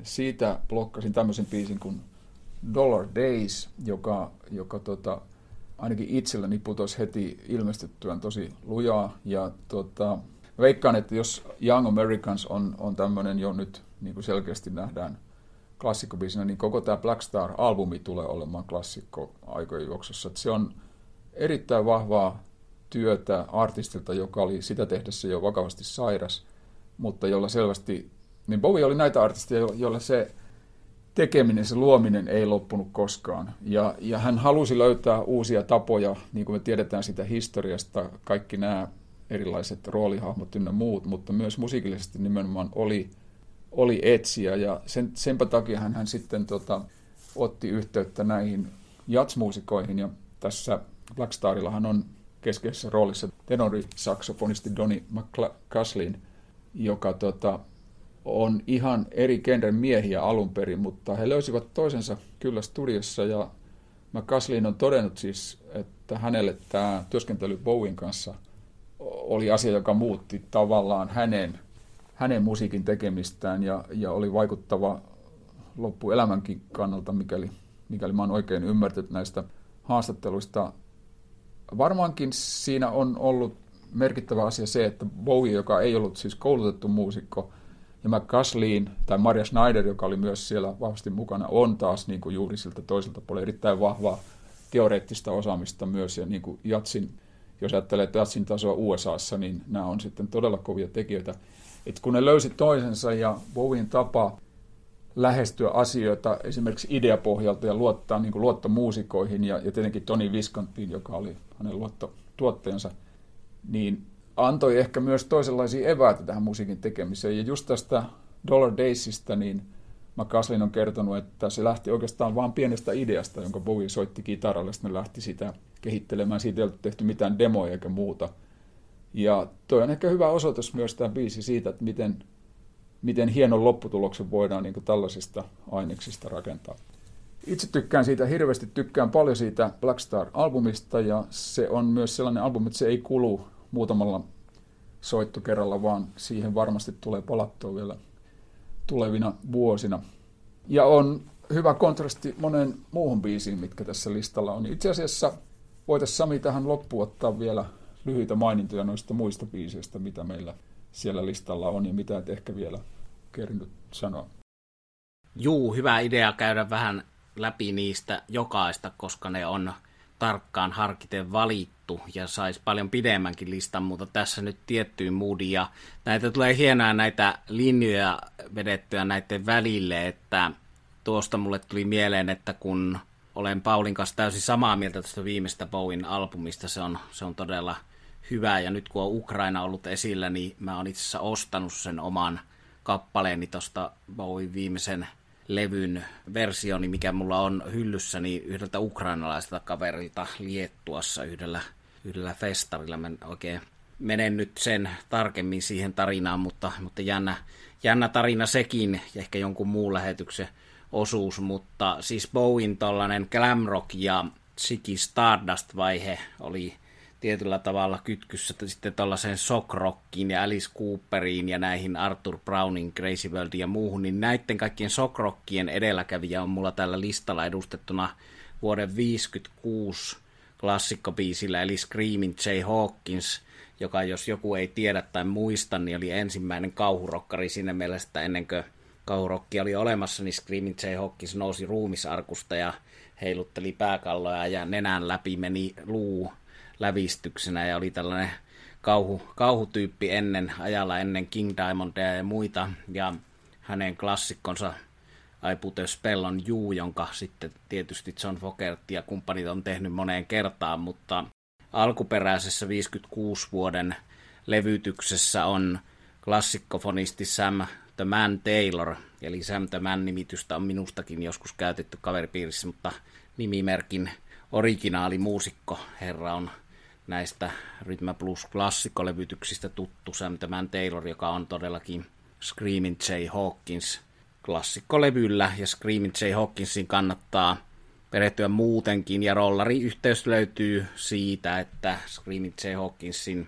Siitä blokkasin tämmöisen biisin kuin Dollar Days, joka, joka tota, ainakin itselläni putosi heti ilmestyttyään tosi lujaa. Ja tota, veikkaan, että jos Young Americans on, on tämmöinen jo nyt, niin kuin selkeästi nähdään klassikkobiisinä, niin koko tämä Black Star-albumi tulee olemaan klassikko aikojen juoksussa. Se on erittäin vahvaa työtä artistilta, joka oli sitä tehdessä jo vakavasti sairas, mutta jolla selvästi, niin Bowie oli näitä artisteja, joilla se tekeminen, se luominen ei loppunut koskaan. Ja, ja hän halusi löytää uusia tapoja, niin kuin me tiedetään sitä historiasta, kaikki nämä erilaiset roolihahmot ynnä muut, mutta myös musiikillisesti nimenomaan oli, oli etsiä. Ja sen, senpä takia hän, hän sitten tota, otti yhteyttä näihin jatsmuusikoihin. Ja tässä Blackstarillahan on keskeisessä roolissa tenorisaksofonisti Donny McCaslin, joka tota, on ihan eri genren miehiä alun perin, mutta he löysivät toisensa kyllä studiossa ja McCaslin on todennut siis, että hänelle tämä työskentely Bowen kanssa oli asia, joka muutti tavallaan hänen, hänen musiikin tekemistään ja, ja oli vaikuttava loppuelämänkin kannalta, mikäli, mikäli mä oon oikein ymmärtänyt näistä haastatteluista. Varmaankin siinä on ollut merkittävä asia se, että Bowie, joka ei ollut siis koulutettu muusikko, ja McCaslin tai Maria Schneider, joka oli myös siellä vahvasti mukana, on taas niin kuin juuri siltä toiselta puolelta erittäin vahvaa teoreettista osaamista myös. Ja niin kuin jatsin, jos ajattelee jatsin tasoa USAssa, niin nämä on sitten todella kovia tekijöitä. Et kun ne löysi toisensa ja Bowien tapa lähestyä asioita esimerkiksi ideapohjalta ja luottaa niin luottomuusikoihin ja, ja tietenkin Tony Viscontiin, joka oli hänen luottotuottajansa, niin antoi ehkä myös toisenlaisia eväitä tähän musiikin tekemiseen. Ja just tästä Dollar Daysista, niin McCaslin on kertonut, että se lähti oikeastaan vain pienestä ideasta, jonka Bowie soitti kitaralle, sitten lähti sitä kehittelemään. Siitä ei ollut tehty mitään demoja eikä muuta. Ja toi on ehkä hyvä osoitus myös tämä biisi siitä, että miten, miten hienon lopputuloksen voidaan niin tällaisista aineksista rakentaa. Itse tykkään siitä hirveästi, tykkään paljon siitä Black Star-albumista ja se on myös sellainen albumi, että se ei kulu muutamalla soittokerralla, vaan siihen varmasti tulee palattua vielä tulevina vuosina. Ja on hyvä kontrasti monen muuhun biisiin, mitkä tässä listalla on. Itse asiassa voitaisiin Sami tähän loppuun ottaa vielä lyhyitä mainintoja noista muista biiseistä, mitä meillä siellä listalla on ja mitä et ehkä vielä kerinyt sanoa. Juu, hyvä idea käydä vähän läpi niistä jokaista, koska ne on tarkkaan harkiten valittu ja saisi paljon pidemmänkin listan, mutta tässä nyt tiettyyn moodiin. Ja näitä tulee hienoja näitä linjoja vedettyä näiden välille, että tuosta mulle tuli mieleen, että kun olen Paulin kanssa täysin samaa mieltä tästä viimeistä Bowen albumista, se on, se on todella hyvä. Ja nyt kun on Ukraina ollut esillä, niin mä oon itse asiassa ostanut sen oman kappaleeni tuosta Bowie viimeisen levyn versioni, mikä mulla on hyllyssä, niin yhdeltä ukrainalaiselta kaverilta Liettuassa yhdellä, yhdellä festarilla. Mä oikein menen nyt sen tarkemmin siihen tarinaan, mutta, mutta jännä, jännä tarina sekin, ehkä jonkun muun lähetyksen osuus, mutta siis Bowen tollanen glam rock ja Siki Stardust-vaihe oli tietyllä tavalla kytkyssä sitten tuollaiseen Sockrockiin ja Alice Cooperiin ja näihin Arthur Brownin, Crazy World ja muuhun, niin näiden kaikkien Sockrockien edelläkävijä on mulla tällä listalla edustettuna vuoden 56 klassikkobiisillä, eli Screaming Jay Hawkins, joka jos joku ei tiedä tai muista, niin oli ensimmäinen kauhurokkari siinä mielessä, ennen kuin kauhurokki oli olemassa, niin Screaming Jay Hawkins nousi ruumisarkusta ja heilutteli pääkalloja ja nenän läpi meni luu lävistyksenä ja oli tällainen kauhu, kauhutyyppi ennen, ajalla ennen King Diamondia ja muita. Ja hänen klassikkonsa I Put a Spell on You, jonka sitten tietysti John Fogerty ja kumppanit on tehnyt moneen kertaan, mutta alkuperäisessä 56 vuoden levytyksessä on klassikkofonisti Sam The Man Taylor, eli Sam The Man-nimitystä on minustakin joskus käytetty kaveripiirissä, mutta nimimerkin originaalimuusikko herra on näistä Rhythm Plus klassikkolevytyksistä tuttu Sam tämän Taylor, joka on todellakin Screaming Jay Hawkins klassikkolevyllä, ja Screaming Jay Hawkinsin kannattaa perehtyä muutenkin, ja rollari-yhteys löytyy siitä, että Screaming Jay Hawkinsin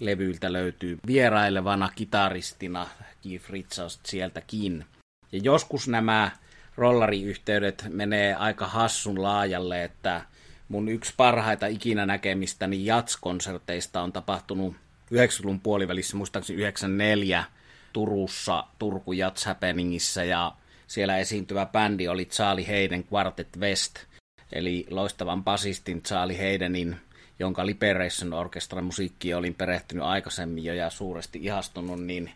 levyiltä löytyy vierailevana kitaristina Keith Richards sieltäkin. Ja joskus nämä rollariyhteydet menee aika hassun laajalle, että mun yksi parhaita ikinä näkemistäni jatskonserteista on tapahtunut 90-luvun puolivälissä, muistaakseni 94 Turussa, Turku Jats Happeningissa, ja siellä esiintyvä bändi oli Charlie Hayden Quartet West, eli loistavan basistin Charlie Haydenin, jonka Liberation Orchestran musiikki olin perehtynyt aikaisemmin jo ja suuresti ihastunut, niin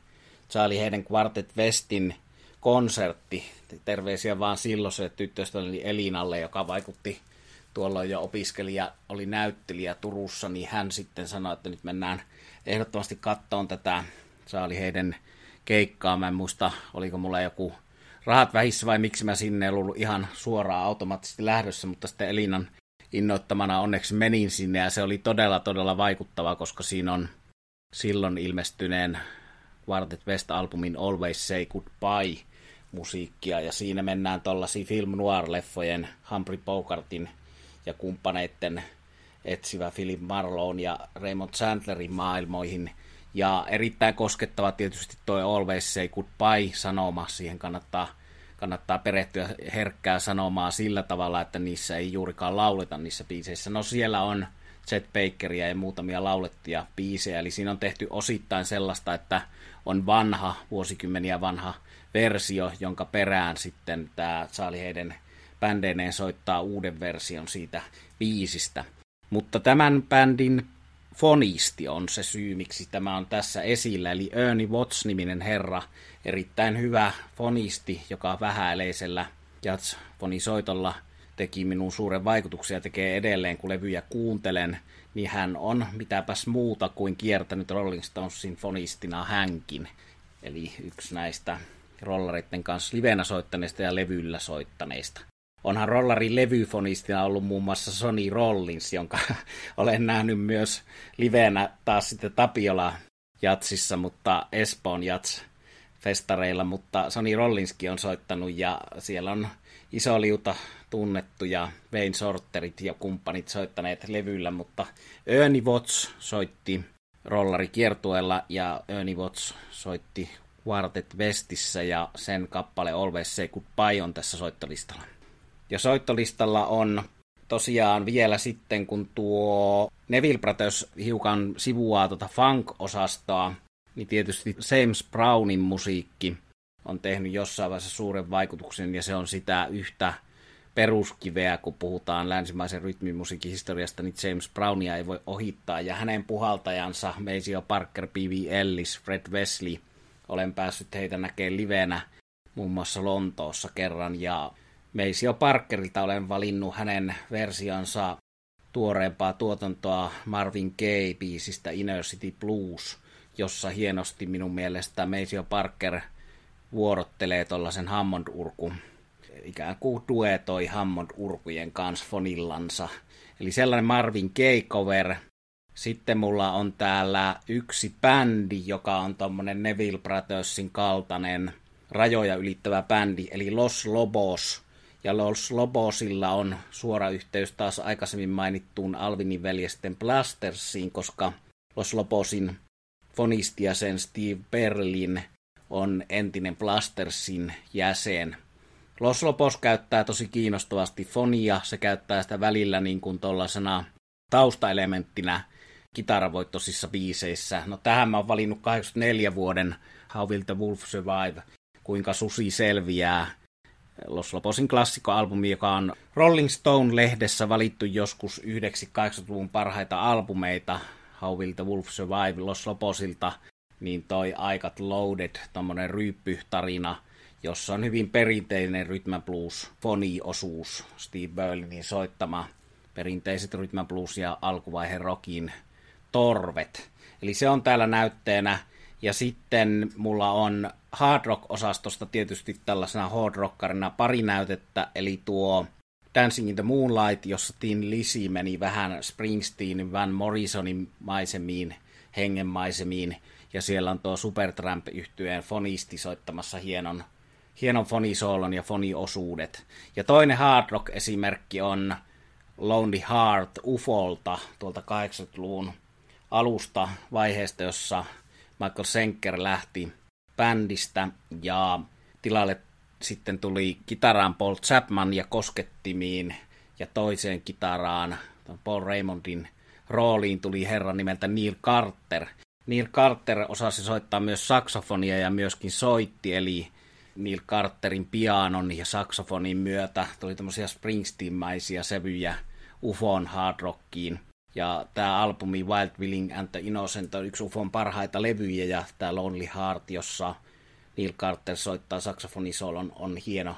Charlie Hayden Quartet Westin konsertti, terveisiä vaan silloin se tyttöystäväni Elinalle, joka vaikutti tuolloin jo opiskelija oli näyttelijä Turussa, niin hän sitten sanoi, että nyt mennään ehdottomasti kattoon tätä Saali heidän keikkaa. Mä en muista, oliko mulla joku rahat vähissä vai miksi mä sinne en ollut ihan suoraan automaattisesti lähdössä, mutta sitten Elinan innoittamana onneksi menin sinne ja se oli todella todella vaikuttava, koska siinä on silloin ilmestyneen Quartet West-albumin Always Say Goodbye musiikkia ja siinä mennään tuollaisiin film noir-leffojen Humphrey Bogartin ja kumppaneiden etsivä Philip Marlowe ja Raymond Chandlerin maailmoihin. Ja erittäin koskettava tietysti tuo Always Say Goodbye-sanoma. Siihen kannattaa, kannattaa perehtyä herkkää sanomaa sillä tavalla, että niissä ei juurikaan lauleta niissä biiseissä. No siellä on Chet Bakeria ja muutamia laulettuja biisejä, eli siinä on tehty osittain sellaista, että on vanha, vuosikymmeniä vanha versio, jonka perään sitten tämä Charlie Hayden bändeineen soittaa uuden version siitä biisistä. Mutta tämän bändin fonisti on se syy, miksi tämä on tässä esillä, eli Ernie Watts-niminen herra, erittäin hyvä fonisti, joka vähäileisellä jazz-fonisoitolla teki minun suuren vaikutuksen ja tekee edelleen, kun levyjä kuuntelen, niin hän on mitäpäs muuta kuin kiertänyt Rolling Stonesin fonistina hänkin. Eli yksi näistä rollaritten kanssa livenä soittaneista ja levyllä soittaneista. Onhan rollarin levyfonistina ollut muun muassa Sony Rollins, jonka [laughs] olen nähnyt myös livenä taas sitten Tapiola jatsissa, mutta Espoon jats festareilla, mutta Sony Rollinskin on soittanut ja siellä on iso liuta tunnettuja Wayne Sorterit ja kumppanit soittaneet levyllä, mutta Ernie Watts soitti rollari kiertueella ja Ernie Watts soitti Quartet Westissä ja sen kappale Always Say Goodbye on tässä soittolistalla. Ja soittolistalla on tosiaan vielä sitten, kun tuo Neville Brothers hiukan sivuaa tuota funk-osastoa, niin tietysti James Brownin musiikki on tehnyt jossain vaiheessa suuren vaikutuksen, ja se on sitä yhtä peruskiveä, kun puhutaan länsimaisen rytmimusiikin historiasta, niin James Brownia ei voi ohittaa, ja hänen puhaltajansa, Maceo Parker, P.V. Ellis, Fred Wesley, olen päässyt heitä näkemään livenä muun muassa Lontoossa kerran, ja Meisio Parkerilta olen valinnut hänen versionsa tuoreempaa tuotantoa Marvin Gaye-biisistä Inner City Blues, jossa hienosti minun mielestä Maceo Parker vuorottelee tuollaisen Hammond-urkun ikään kuin duetoi Hammond-urkujen kanssa fonillansa. Eli sellainen Marvin Gaye cover. Sitten mulla on täällä yksi bändi, joka on tommonen Neville Brothersin kaltainen rajoja ylittävä bändi, eli Los Lobos. Ja Los Lobosilla on suora yhteys taas aikaisemmin mainittuun Alvinin veljesten Blastersiin, koska Los Lobosin fonisti ja sen Steve Berlin on entinen Blastersin jäsen – Los Lopos käyttää tosi kiinnostavasti fonia, se käyttää sitä välillä niin kuin tuollaisena taustaelementtinä kitaravoittosissa biiseissä. No tähän mä oon valinnut 84 vuoden How Will the Wolf Survive, kuinka susi selviää. Los Loposin klassikkoalbumi, joka on Rolling Stone-lehdessä valittu joskus yhdeksi 80-luvun parhaita albumeita, How Will the Wolf Survive Los Loposilta, niin toi Aikat Loaded, tommonen ryyppytarina – jossa on hyvin perinteinen Rhythm Blues foni-osuus, Steve Berlinin soittama perinteiset Rhythm Blues ja alkuvaiheen rockin torvet. Eli se on täällä näytteenä. Ja sitten mulla on hard rock-osastosta tietysti tällaisena hard rockarina pari näytettä, eli tuo Dancing in the Moonlight, jossa Tin Lisi meni vähän Springsteenin, Van Morrisonin maisemiin, hengenmaisemiin, ja siellä on tuo supertramp yhtyeen fonisti soittamassa hienon hienon fonisoolon ja foniosuudet. Ja toinen hard rock esimerkki on Lonely Heart Ufolta tuolta 80-luvun alusta vaiheesta, jossa Michael Senker lähti bändistä ja tilalle sitten tuli kitaraan Paul Chapman ja koskettimiin ja toiseen kitaraan Paul Raymondin rooliin tuli herran nimeltä Neil Carter. Neil Carter osasi soittaa myös saksofonia ja myöskin soitti, eli Neil Carterin pianon ja saksofonin myötä tuli tämmöisiä Springsteen-mäisiä sävyjä UFOn hard rockiin. Ja tämä albumi Wild Willing and the Innocent on yksi UFOn parhaita levyjä ja tämä Lonely Heart, jossa Neil Carter soittaa saksofonisolon, on hieno,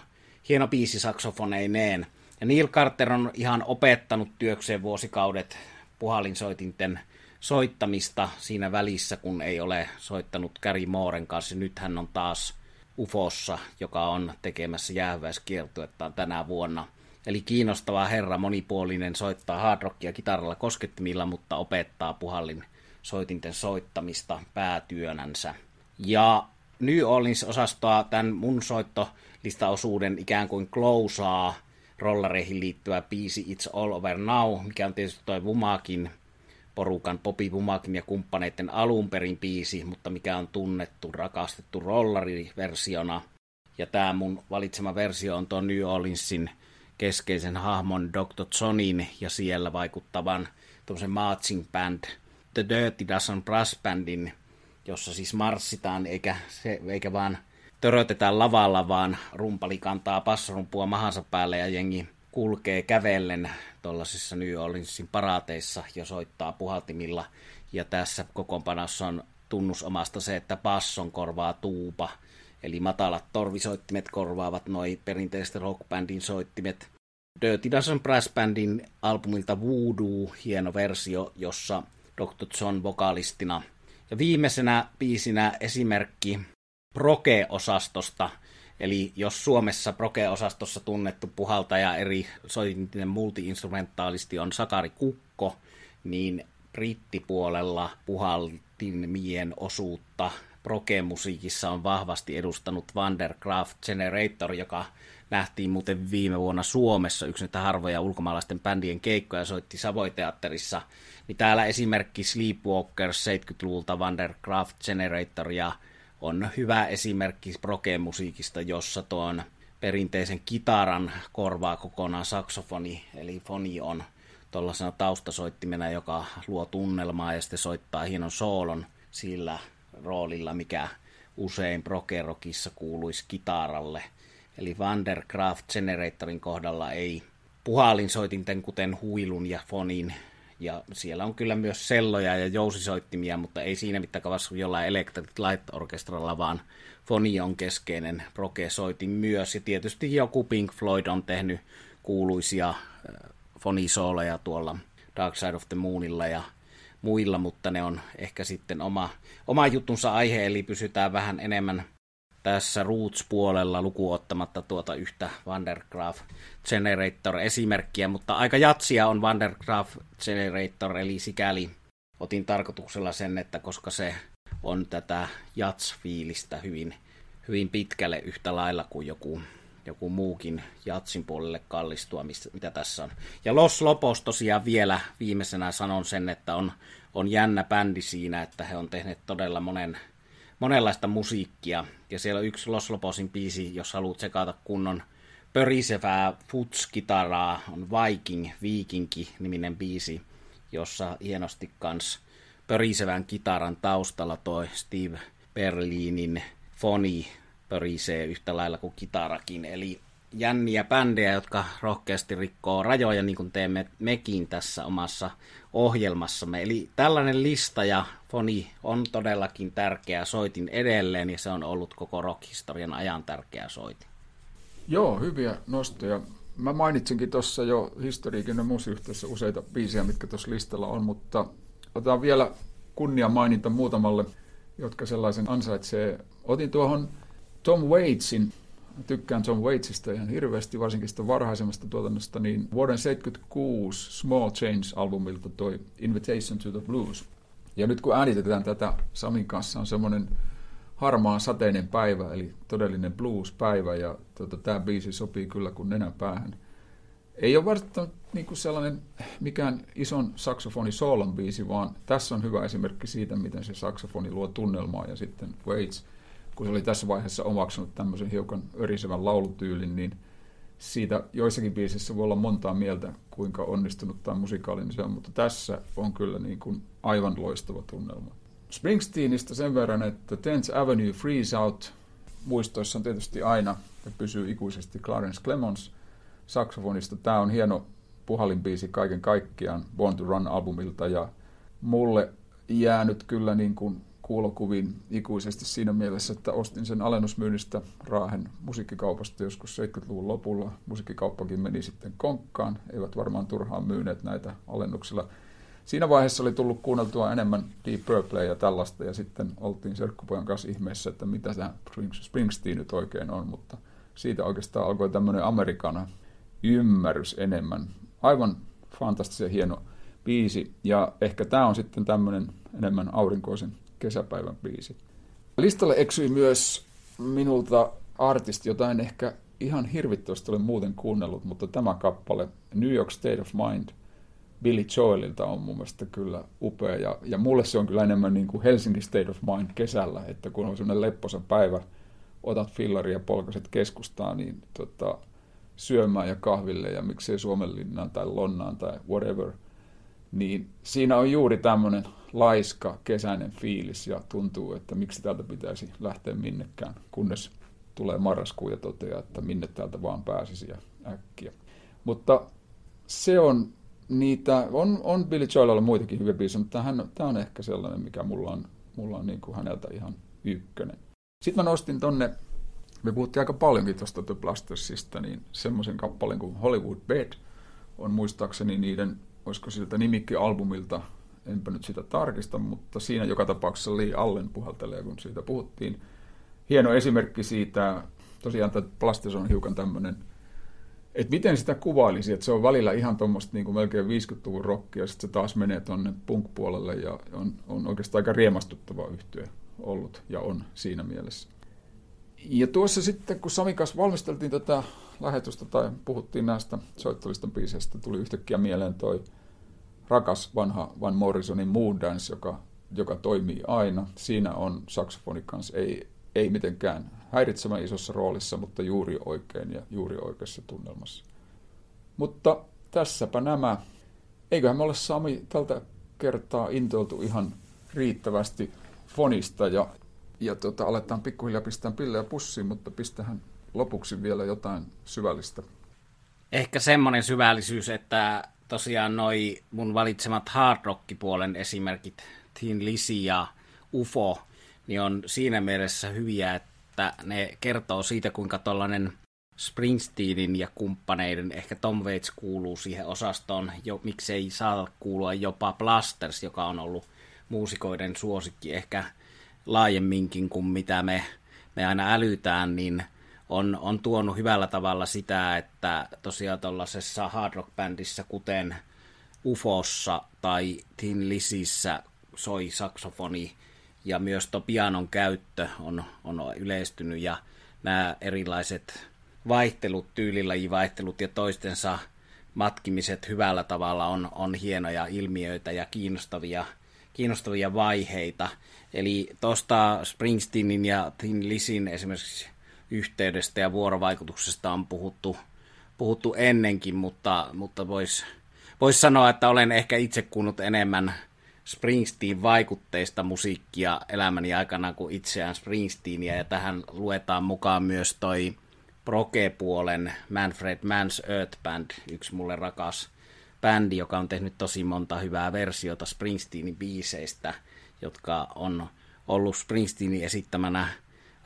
hieno biisi saksofoneineen. Ja Neil Carter on ihan opettanut työkseen vuosikaudet puhalinsoitinten soittamista siinä välissä, kun ei ole soittanut Gary Mooren kanssa. Nyt hän on taas Ufossa, joka on tekemässä jäähyväiskiertuetta tänä vuonna. Eli kiinnostava herra, monipuolinen, soittaa hard rockia kitaralla koskettimilla, mutta opettaa puhallin soitinten soittamista päätyönänsä. Ja New Orleans-osastoa tämän mun soittolistaosuuden ikään kuin klousaa rollareihin liittyvä biisi It's All Over Now, mikä on tietysti toi Vumakin porukan Popi Bumakin ja kumppaneiden alunperin biisi, mutta mikä on tunnettu, rakastettu rollariversiona. Ja tämä mun valitsema versio on tuon New Orleansin keskeisen hahmon Dr. Johnin ja siellä vaikuttavan tuommoisen marching band The Dirty Dozen Brass Bandin, jossa siis marssitaan eikä, se, eikä vaan törötetään lavalla, vaan rumpali kantaa passarumpua mahansa päälle ja jengi kulkee kävellen tuollaisissa New Orleansin paraateissa ja soittaa puhaltimilla. Ja tässä kokoonpanossa on tunnusomasta se, että basson korvaa tuupa, eli matalat torvisoittimet korvaavat noin perinteiset rockbandin soittimet. Dirty Dozen Brass Bandin albumilta Voodoo, hieno versio, jossa Dr. John vokalistina. Ja viimeisenä biisinä esimerkki Proke-osastosta, Eli jos Suomessa Proke-osastossa tunnettu puhaltaja eri soitintinen multiinstrumentaalisti on Sakari Kukko, niin brittipuolella puhaltimien osuutta Proke-musiikissa on vahvasti edustanut Vandercraft Generator, joka nähtiin muuten viime vuonna Suomessa yksi näitä harvoja ulkomaalaisten bändien keikkoja soitti Savoiteatterissa. Niin täällä esimerkki Sleepwalkers 70-luvulta Vandercraft Generator ja on hyvä esimerkki proke-musiikista, jossa tuon perinteisen kitaran korvaa kokonaan saksofoni, eli foni on tuollaisena taustasoittimena, joka luo tunnelmaa ja sitten soittaa hienon soolon sillä roolilla, mikä usein prokerokissa kuuluisi kitaralle. Eli Vandercraft Generatorin kohdalla ei puhalinsoitinten kuten huilun ja fonin ja siellä on kyllä myös selloja ja jousisoittimia, mutta ei siinä mittakaavassa jollain Electric Light Orchestralla, vaan foni on keskeinen proke-soitin myös. Ja tietysti joku Pink Floyd on tehnyt kuuluisia fonisooleja tuolla Dark Side of the Moonilla ja muilla, mutta ne on ehkä sitten oma, oma juttunsa aihe, eli pysytään vähän enemmän tässä Roots-puolella lukuottamatta tuota yhtä Vandergraaf Generator-esimerkkiä, mutta aika jatsia on Vandergraaf Generator, eli sikäli otin tarkoituksella sen, että koska se on tätä jats-fiilistä hyvin, hyvin pitkälle yhtä lailla kuin joku, joku muukin jatsin puolelle kallistua, mistä, mitä tässä on. Ja Los Lopos tosiaan vielä viimeisenä sanon sen, että on, on jännä bändi siinä, että he on tehneet todella monen, monenlaista musiikkia. Ja siellä on yksi Los Loposin biisi, jos haluat sekata kunnon pörisevää futskitaraa, on Viking, Viikinki niminen biisi, jossa hienosti kans pörisevän kitaran taustalla toi Steve Berlinin foni pörisee yhtä lailla kuin kitarakin. Eli jänniä bändejä, jotka rohkeasti rikkoo rajoja, niin kuin teemme mekin tässä omassa ohjelmassamme. Eli tällainen lista ja foni on todellakin tärkeä soitin edelleen, ja se on ollut koko rockhistorian ajan tärkeä soitin. Joo, hyviä nostoja. Mä mainitsinkin tuossa jo historiikin ja muusiyhteisössä useita biisejä, mitkä tuossa listalla on, mutta otetaan vielä kunnia maininta muutamalle, jotka sellaisen ansaitsee. Otin tuohon Tom Waitsin, tykkään Tom Waitsista ihan hirveästi, varsinkin sitä varhaisemmasta tuotannosta, niin vuoden 76 Small Change-albumilta toi Invitation to the Blues. Ja nyt kun äänitetään tätä Samin kanssa, on semmoinen harmaa sateinen päivä, eli todellinen blues-päivä, ja tota, tämä biisi sopii kyllä kuin nenäpäähän. Ei ole välttämättä niin kuin sellainen mikään ison saksofoni soolon biisi, vaan tässä on hyvä esimerkki siitä, miten se saksofoni luo tunnelmaa, ja sitten Waits, kun se oli tässä vaiheessa omaksunut tämmöisen hiukan örisevän laulutyylin, niin siitä joissakin biisissä voi olla montaa mieltä, kuinka onnistunut tai musikaalinen se on, mutta tässä on kyllä niin kuin aivan loistava tunnelma. Springsteenistä sen verran, että Tenth Avenue Freeze Out muistoissa on tietysti aina ja pysyy ikuisesti Clarence Clemons saksofonista. Tämä on hieno puhalinbiisi kaiken kaikkiaan Born to Run-albumilta ja mulle jäänyt kyllä niin kuin kuulokuviin ikuisesti siinä mielessä, että ostin sen alennusmyynnistä Raahen musiikkikaupasta joskus 70-luvun lopulla. Musiikkikauppakin meni sitten konkkaan, eivät varmaan turhaan myyneet näitä alennuksilla siinä vaiheessa oli tullut kuunneltua enemmän Deep Purple ja tällaista, ja sitten oltiin Serkkupojan kanssa ihmeessä, että mitä tämä Springsteen nyt oikein on, mutta siitä oikeastaan alkoi tämmöinen amerikana ymmärrys enemmän. Aivan fantastisen hieno biisi, ja ehkä tämä on sitten tämmöinen enemmän aurinkoisen kesäpäivän biisi. Listalle eksyi myös minulta artisti, jota en ehkä ihan hirvittävästi ole muuten kuunnellut, mutta tämä kappale, New York State of Mind – Billy Joelilta on mun mielestä kyllä upea. Ja, ja mulle se on kyllä enemmän niin kuin Helsinki State of Mind kesällä, että kun on semmoinen lepposa päivä, otat fillaria ja polkaset keskustaan, niin tota, syömään ja kahville ja miksei Suomenlinnaan tai Lonnaan tai whatever, niin siinä on juuri tämmöinen laiska kesäinen fiilis ja tuntuu, että miksi täältä pitäisi lähteä minnekään, kunnes tulee marraskuu ja toteaa, että minne täältä vaan pääsisi ja äkkiä. Mutta se on niitä, on, on Billy Joelilla muitakin hyviä biisejä, mutta tämä on ehkä sellainen, mikä mulla on, mulla on niin kuin häneltä ihan ykkönen. Sitten mä nostin tonne, me puhuttiin aika paljonkin tuosta The Blastersista, niin semmoisen kappaleen kuin Hollywood Bed on muistaakseni niiden, olisiko siltä nimikki-albumilta, enpä nyt sitä tarkista, mutta siinä joka tapauksessa Lee Allen puhaltelee, kun siitä puhuttiin. Hieno esimerkki siitä, tosiaan tämä Blasters on hiukan tämmöinen et miten sitä kuvailisi, että se on välillä ihan tuommoista niin melkein 50-luvun rockia, ja sitten se taas menee tuonne punk-puolelle, ja on, on oikeastaan aika riemastuttava yhtyö ollut, ja on siinä mielessä. Ja tuossa sitten, kun Sami kanssa valmisteltiin tätä lähetystä, tai puhuttiin näistä soittolistan biiseistä, tuli yhtäkkiä mieleen toi rakas vanha Van Morrisonin Moon Dance, joka, joka toimii aina. Siinä on saksofoni kanssa, ei, ei mitenkään häiritsevän isossa roolissa, mutta juuri oikein ja juuri oikeassa tunnelmassa. Mutta tässäpä nämä. Eiköhän me ole Sami tältä kertaa intoiltu ihan riittävästi fonista ja, ja tota, aletaan pikkuhiljaa pistää pillejä pussiin, mutta pistähän lopuksi vielä jotain syvällistä. Ehkä semmoinen syvällisyys, että tosiaan noi mun valitsemat hard rock-puolen esimerkit, Thin Lizzy ja UFO, niin on siinä mielessä hyviä, että ne kertoo siitä, kuinka tuollainen Springsteenin ja kumppaneiden, ehkä Tom Waits kuuluu siihen osastoon, jo, miksei saa kuulua jopa Blasters, joka on ollut muusikoiden suosikki ehkä laajemminkin kuin mitä me, me aina älytään, niin on, on tuonut hyvällä tavalla sitä, että tosiaan tuollaisessa hard rock bändissä, kuten Ufossa tai Tin Lisissä soi saksofoni ja myös tuo pianon käyttö on, on yleistynyt ja nämä erilaiset vaihtelut, tyylilajivaihtelut ja toistensa matkimiset hyvällä tavalla on, on hienoja ilmiöitä ja kiinnostavia, kiinnostavia vaiheita. Eli tuosta Springsteenin ja Thin Lisin esimerkiksi yhteydestä ja vuorovaikutuksesta on puhuttu, puhuttu ennenkin, mutta, mutta voisi vois sanoa, että olen ehkä itse kuunnut enemmän Springsteen vaikutteista musiikkia elämäni aikana kuin itseään Springsteenia, ja tähän luetaan mukaan myös toi proke-puolen Manfred Mann's Earth Band, yksi mulle rakas bändi, joka on tehnyt tosi monta hyvää versiota Springsteenin biiseistä, jotka on ollut Springsteenin esittämänä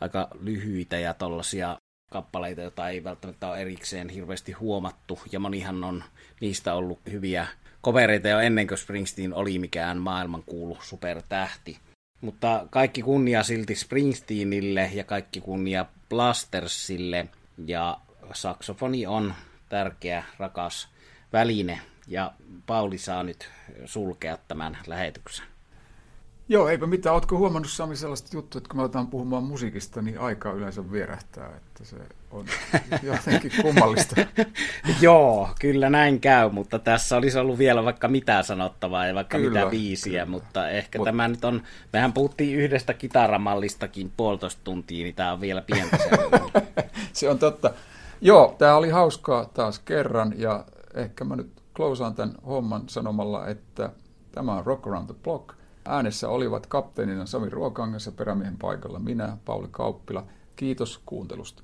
aika lyhyitä ja tollaisia kappaleita, joita ei välttämättä ole erikseen hirveästi huomattu, ja monihan on niistä ollut hyviä kovereita jo ennen kuin Springsteen oli mikään maailmankuulu supertähti. Mutta kaikki kunnia silti Springsteenille ja kaikki kunnia Blastersille, ja saksofoni on tärkeä, rakas väline, ja Pauli saa nyt sulkea tämän lähetyksen. Joo, eipä mitään. Oletko huomannut Sami sellaista juttua, että kun me aletaan puhumaan musiikista, niin aika yleensä vierähtää, että se on [laughs] jotenkin kummallista. [laughs] Joo, kyllä näin käy, mutta tässä olisi ollut vielä vaikka mitä sanottavaa ja vaikka kyllä, mitä biisiä, kyllä. mutta ehkä Mut... tämä nyt on, mehän puhuttiin yhdestä kitaramallistakin puolitoista tuntia, niin tämä on vielä pientä [laughs] Se on totta. Joo, tämä oli hauskaa taas kerran ja ehkä mä nyt klousaan tämän homman sanomalla, että tämä on Rock Around the Block – Äänessä olivat kapteenina Sami Ruokangas ja perämiehen paikalla minä, Pauli Kauppila. Kiitos kuuntelusta.